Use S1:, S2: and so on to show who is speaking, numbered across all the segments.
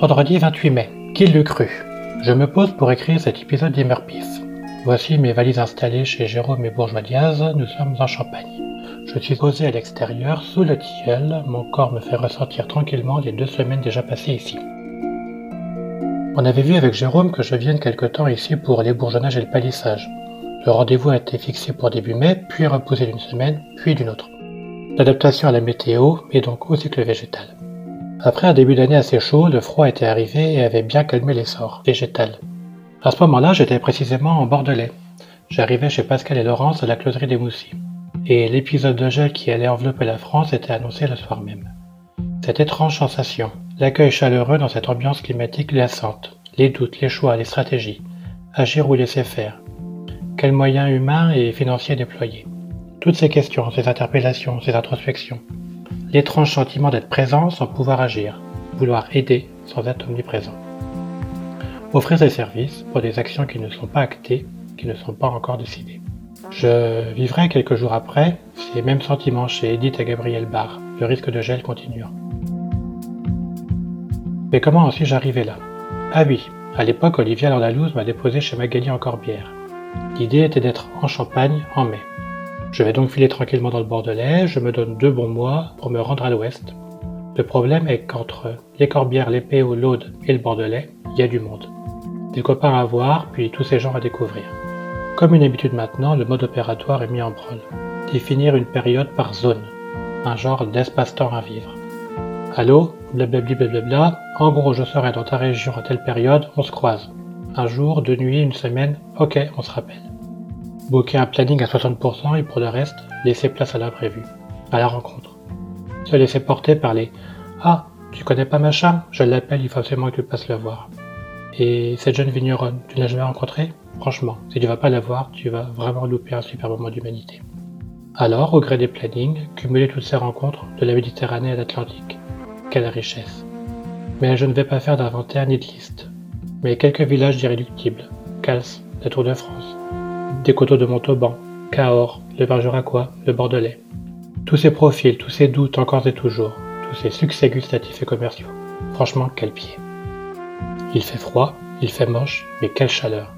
S1: Vendredi 28 mai. Qui l'eût cru Je me pose pour écrire cet épisode d'Immerpif. Voici mes valises installées chez Jérôme et Bourgeois Diaz, nous sommes en Champagne. Je suis posé à l'extérieur, sous le tilleul, mon corps me fait ressentir tranquillement les deux semaines déjà passées ici. On avait vu avec Jérôme que je vienne quelque temps ici pour les bourgeonnages et le palissage. Le rendez-vous a été fixé pour début mai, puis repoussé d'une semaine, puis d'une autre. L'adaptation à la météo et donc au cycle végétal. Après un début d'année assez chaud, le froid était arrivé et avait bien calmé l'essor végétal. À ce moment-là, j'étais précisément en Bordelais. J'arrivais chez Pascal et Laurence à la closerie des Moussy. Et l'épisode de gel qui allait envelopper la France était annoncé le soir même. Cette étrange sensation, l'accueil chaleureux dans cette ambiance climatique glaçante, les doutes, les choix, les stratégies, agir ou laisser faire. Quels moyens humains et financiers déployer? Toutes ces questions, ces interpellations, ces introspections, l'étrange sentiment d'être présent sans pouvoir agir, vouloir aider sans être omniprésent. Offrir ses services pour des actions qui ne sont pas actées, qui ne sont pas encore décidées. Je vivrai quelques jours après ces mêmes sentiments chez Edith et Gabriel Barr, le risque de gel continuant. Mais comment aussi j'arrivais là? Ah oui, à l'époque, Olivia Landalouse m'a déposé chez Magali en Corbière. L'idée était d'être en Champagne en mai. Je vais donc filer tranquillement dans le Bordelais, je me donne deux bons mois pour me rendre à l'ouest. Le problème est qu'entre les Corbières, les Péaux, l'Aude et le Bordelais, il y a du monde. Des copains à voir, puis tous ces gens à découvrir. Comme une habitude maintenant, le mode opératoire est mis en branle. Définir une période par zone, un genre d'espace-temps à vivre. Allô, blablabla, blablabla, en gros je serai dans ta région à telle période, on se croise. Un jour, deux nuits, une semaine, ok, on se rappelle. Booker un planning à 60% et pour le reste, laisser place à l'imprévu, à la rencontre. Se laisser porter par les Ah, tu connais pas machin Je l'appelle, il faut absolument que tu passes le voir. Et cette jeune vigneronne, tu l'as jamais rencontrée? Franchement, si tu vas pas la voir, tu vas vraiment louper un super moment d'humanité. Alors, au gré des plannings, cumuler toutes ces rencontres de la Méditerranée à l'Atlantique. Quelle richesse. Mais je ne vais pas faire d'inventaire ni de liste. Mais quelques villages irréductibles. Cals, la Tour de France, des coteaux de Montauban, Cahors, le Bergeracois, le Bordelais. Tous ces profils, tous ces doutes encore et toujours, tous ces succès gustatifs et commerciaux. Franchement, quel pied. Il fait froid, il fait moche, mais quelle chaleur.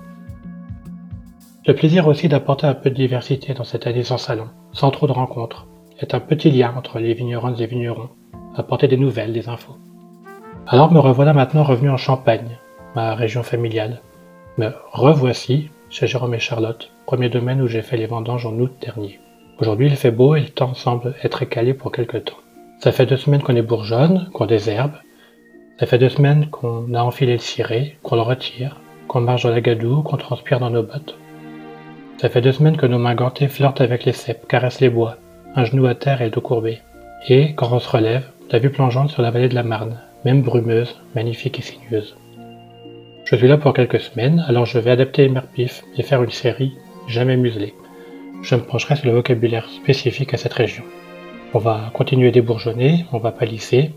S1: Le plaisir aussi d'apporter un peu de diversité dans cette année sans salon, sans trop de rencontres, est un petit lien entre les vigneronnes et vignerons, apporter des nouvelles, des infos. Alors me revoilà maintenant revenu en Champagne, ma région familiale. Me revoici chez Jérôme et Charlotte, premier domaine où j'ai fait les vendanges en août dernier. Aujourd'hui il fait beau et le temps semble être écalé pour quelque temps. Ça fait deux semaines qu'on est bourgeonne, qu'on désherbe. Ça fait deux semaines qu'on a enfilé le ciré, qu'on le retire, qu'on marche dans la gadoue, qu'on transpire dans nos bottes. Ça fait deux semaines que nos mains gantées flirtent avec les cèpes, caressent les bois, un genou à terre et le dos courbé. Et, quand on se relève, la vue plongeante sur la vallée de la Marne, même brumeuse, magnifique et sinueuse. Je suis là pour quelques semaines, alors je vais adapter Merpif et faire une série jamais muselée. Je me pencherai sur le vocabulaire spécifique à cette région. On va continuer débourgeonner, on va palisser,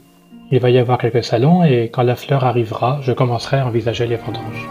S1: il va y avoir quelques salons et quand la fleur arrivera, je commencerai à envisager les vendanges.